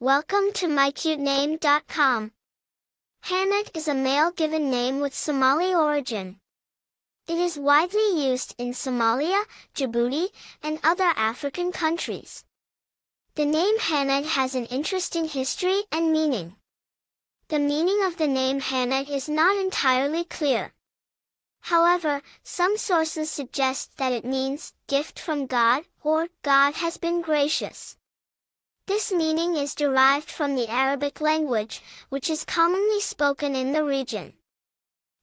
Welcome to mycutename.com. Hanad is a male given name with Somali origin. It is widely used in Somalia, Djibouti, and other African countries. The name Hanad has an interesting history and meaning. The meaning of the name Hanad is not entirely clear. However, some sources suggest that it means gift from God or God has been gracious. This meaning is derived from the Arabic language, which is commonly spoken in the region.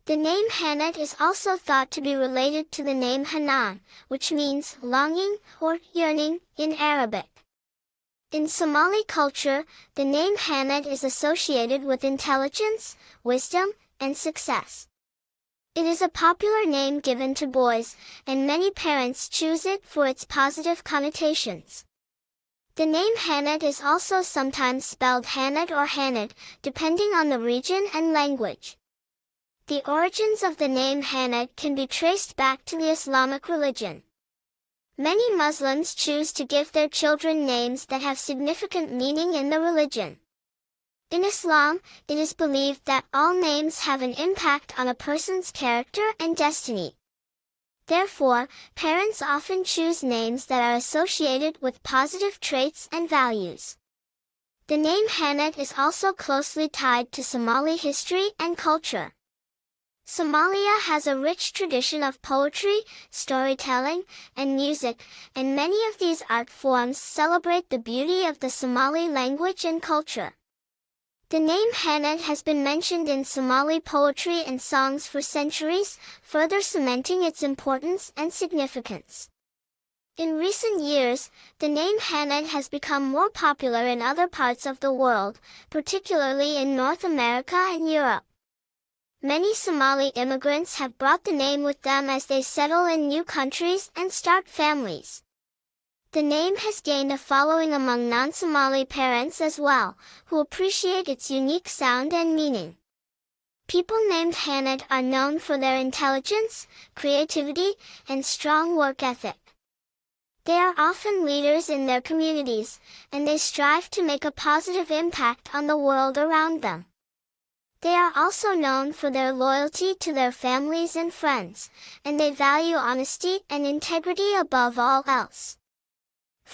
The name Hanad is also thought to be related to the name Hanan, which means longing or yearning in Arabic. In Somali culture, the name Hanad is associated with intelligence, wisdom, and success. It is a popular name given to boys, and many parents choose it for its positive connotations. The name Hanad is also sometimes spelled Hanad or Hanad, depending on the region and language. The origins of the name Hanad can be traced back to the Islamic religion. Many Muslims choose to give their children names that have significant meaning in the religion. In Islam, it is believed that all names have an impact on a person's character and destiny. Therefore, parents often choose names that are associated with positive traits and values. The name Hanad is also closely tied to Somali history and culture. Somalia has a rich tradition of poetry, storytelling, and music, and many of these art forms celebrate the beauty of the Somali language and culture. The name Hanad has been mentioned in Somali poetry and songs for centuries, further cementing its importance and significance. In recent years, the name Hanad has become more popular in other parts of the world, particularly in North America and Europe. Many Somali immigrants have brought the name with them as they settle in new countries and start families. The name has gained a following among non-Somali parents as well, who appreciate its unique sound and meaning. People named Hanad are known for their intelligence, creativity, and strong work ethic. They are often leaders in their communities, and they strive to make a positive impact on the world around them. They are also known for their loyalty to their families and friends, and they value honesty and integrity above all else.